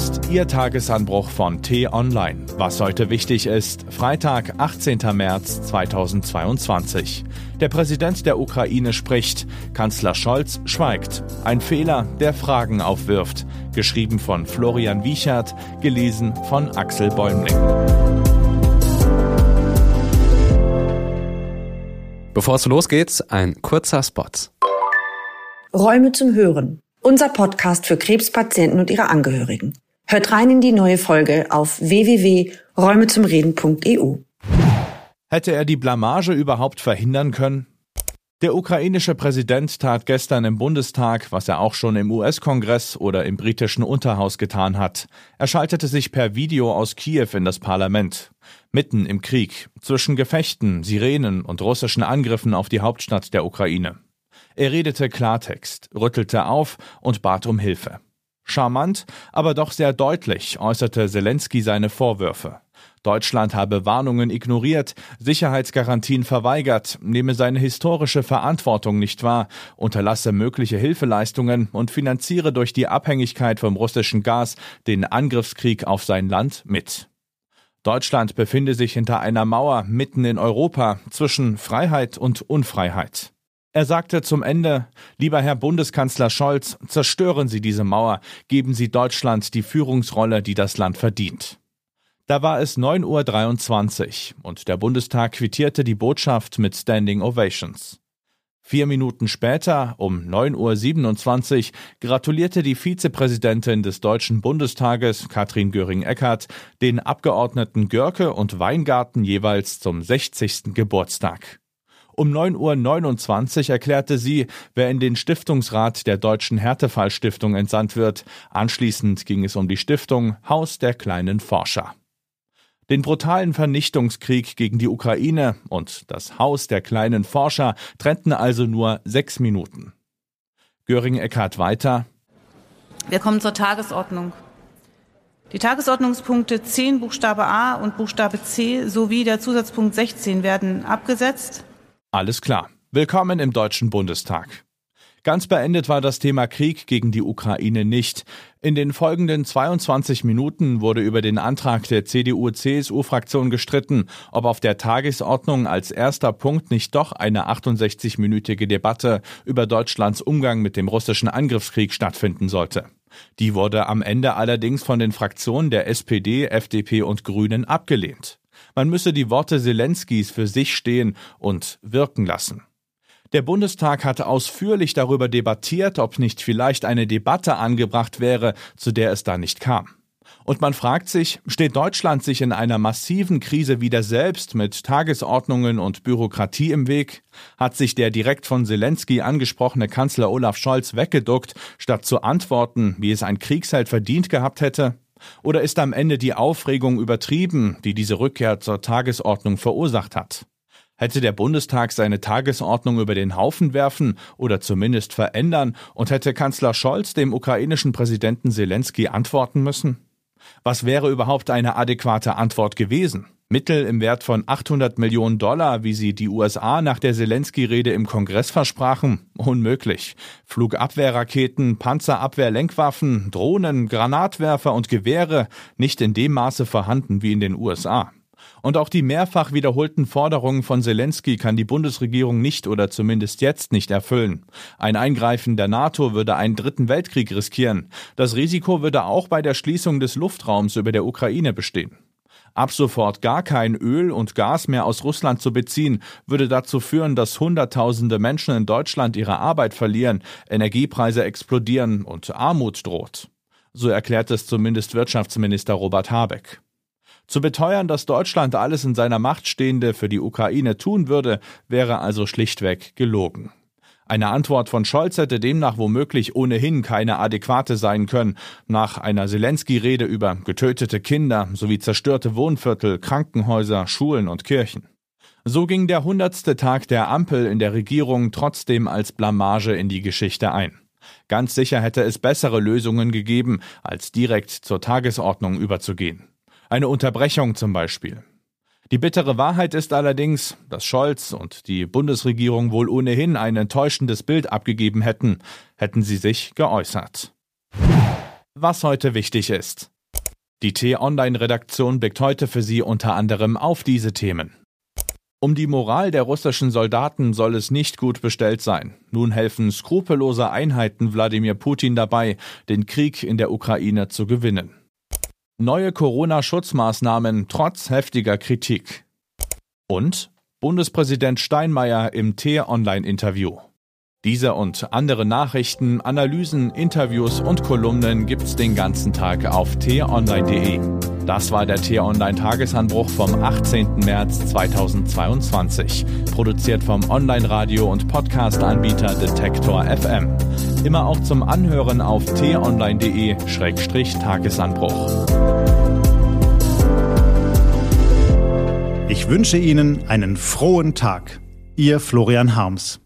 ist Ihr Tagesanbruch von T-Online. Was heute wichtig ist, Freitag, 18. März 2022. Der Präsident der Ukraine spricht, Kanzler Scholz schweigt. Ein Fehler, der Fragen aufwirft. Geschrieben von Florian Wiechert, gelesen von Axel Bäumling. Bevor es losgeht, ein kurzer Spot. Räume zum Hören. Unser Podcast für Krebspatienten und ihre Angehörigen. Hört rein in die neue Folge auf www.räumezumreden.eu. Hätte er die Blamage überhaupt verhindern können? Der ukrainische Präsident tat gestern im Bundestag, was er auch schon im US-Kongress oder im britischen Unterhaus getan hat. Er schaltete sich per Video aus Kiew in das Parlament. Mitten im Krieg, zwischen Gefechten, Sirenen und russischen Angriffen auf die Hauptstadt der Ukraine. Er redete Klartext, rüttelte auf und bat um Hilfe. Charmant, aber doch sehr deutlich äußerte Zelensky seine Vorwürfe. Deutschland habe Warnungen ignoriert, Sicherheitsgarantien verweigert, nehme seine historische Verantwortung nicht wahr, unterlasse mögliche Hilfeleistungen und finanziere durch die Abhängigkeit vom russischen Gas den Angriffskrieg auf sein Land mit. Deutschland befinde sich hinter einer Mauer mitten in Europa zwischen Freiheit und Unfreiheit. Er sagte zum Ende, lieber Herr Bundeskanzler Scholz, zerstören Sie diese Mauer, geben Sie Deutschland die Führungsrolle, die das Land verdient. Da war es 9.23 Uhr und der Bundestag quittierte die Botschaft mit Standing Ovations. Vier Minuten später, um 9.27 Uhr, gratulierte die Vizepräsidentin des Deutschen Bundestages, Katrin Göring-Eckardt, den Abgeordneten Görke und Weingarten jeweils zum 60. Geburtstag. Um 9.29 Uhr erklärte sie, wer in den Stiftungsrat der Deutschen Härtefallstiftung entsandt wird. Anschließend ging es um die Stiftung Haus der kleinen Forscher. Den brutalen Vernichtungskrieg gegen die Ukraine und das Haus der kleinen Forscher trennten also nur sechs Minuten. Göring Eckhardt weiter. Wir kommen zur Tagesordnung. Die Tagesordnungspunkte 10 Buchstabe A und Buchstabe C sowie der Zusatzpunkt 16 werden abgesetzt. Alles klar. Willkommen im Deutschen Bundestag. Ganz beendet war das Thema Krieg gegen die Ukraine nicht. In den folgenden 22 Minuten wurde über den Antrag der CDU-CSU-Fraktion gestritten, ob auf der Tagesordnung als erster Punkt nicht doch eine 68-minütige Debatte über Deutschlands Umgang mit dem russischen Angriffskrieg stattfinden sollte. Die wurde am Ende allerdings von den Fraktionen der SPD, FDP und Grünen abgelehnt. Man müsse die Worte Zelenskys für sich stehen und wirken lassen. Der Bundestag hatte ausführlich darüber debattiert, ob nicht vielleicht eine Debatte angebracht wäre, zu der es da nicht kam. Und man fragt sich, steht Deutschland sich in einer massiven Krise wieder selbst mit Tagesordnungen und Bürokratie im Weg? Hat sich der direkt von Zelensky angesprochene Kanzler Olaf Scholz weggeduckt, statt zu antworten, wie es ein Kriegsheld verdient gehabt hätte? Oder ist am Ende die Aufregung übertrieben, die diese Rückkehr zur Tagesordnung verursacht hat? Hätte der Bundestag seine Tagesordnung über den Haufen werfen oder zumindest verändern und hätte Kanzler Scholz dem ukrainischen Präsidenten Zelensky antworten müssen? Was wäre überhaupt eine adäquate Antwort gewesen? Mittel im Wert von 800 Millionen Dollar, wie sie die USA nach der Zelensky-Rede im Kongress versprachen? Unmöglich. Flugabwehrraketen, Panzerabwehrlenkwaffen, Drohnen, Granatwerfer und Gewehre nicht in dem Maße vorhanden wie in den USA. Und auch die mehrfach wiederholten Forderungen von Zelensky kann die Bundesregierung nicht oder zumindest jetzt nicht erfüllen. Ein Eingreifen der NATO würde einen dritten Weltkrieg riskieren. Das Risiko würde auch bei der Schließung des Luftraums über der Ukraine bestehen. Ab sofort gar kein Öl und Gas mehr aus Russland zu beziehen, würde dazu führen, dass Hunderttausende Menschen in Deutschland ihre Arbeit verlieren, Energiepreise explodieren und Armut droht. So erklärt es zumindest Wirtschaftsminister Robert Habeck. Zu beteuern, dass Deutschland alles in seiner Macht Stehende für die Ukraine tun würde, wäre also schlichtweg gelogen. Eine Antwort von Scholz hätte demnach womöglich ohnehin keine adäquate sein können, nach einer Zelensky-Rede über getötete Kinder sowie zerstörte Wohnviertel, Krankenhäuser, Schulen und Kirchen. So ging der hundertste Tag der Ampel in der Regierung trotzdem als Blamage in die Geschichte ein. Ganz sicher hätte es bessere Lösungen gegeben, als direkt zur Tagesordnung überzugehen. Eine Unterbrechung zum Beispiel. Die bittere Wahrheit ist allerdings, dass Scholz und die Bundesregierung wohl ohnehin ein enttäuschendes Bild abgegeben hätten, hätten sie sich geäußert. was heute wichtig ist. Die T-Online-Redaktion blickt heute für Sie unter anderem auf diese Themen. Um die Moral der russischen Soldaten soll es nicht gut bestellt sein. Nun helfen skrupellose Einheiten Wladimir Putin dabei, den Krieg in der Ukraine zu gewinnen. Neue Corona-Schutzmaßnahmen trotz heftiger Kritik. Und Bundespräsident Steinmeier im T-Online-Interview. Diese und andere Nachrichten, Analysen, Interviews und Kolumnen gibt's den ganzen Tag auf t-online.de. Das war der T-Online Tagesanbruch vom 18. März 2022, produziert vom Online-Radio und Podcast-Anbieter Detektor FM. Immer auch zum Anhören auf t-online.de-tagesanbruch. Ich wünsche Ihnen einen frohen Tag. Ihr Florian Harms.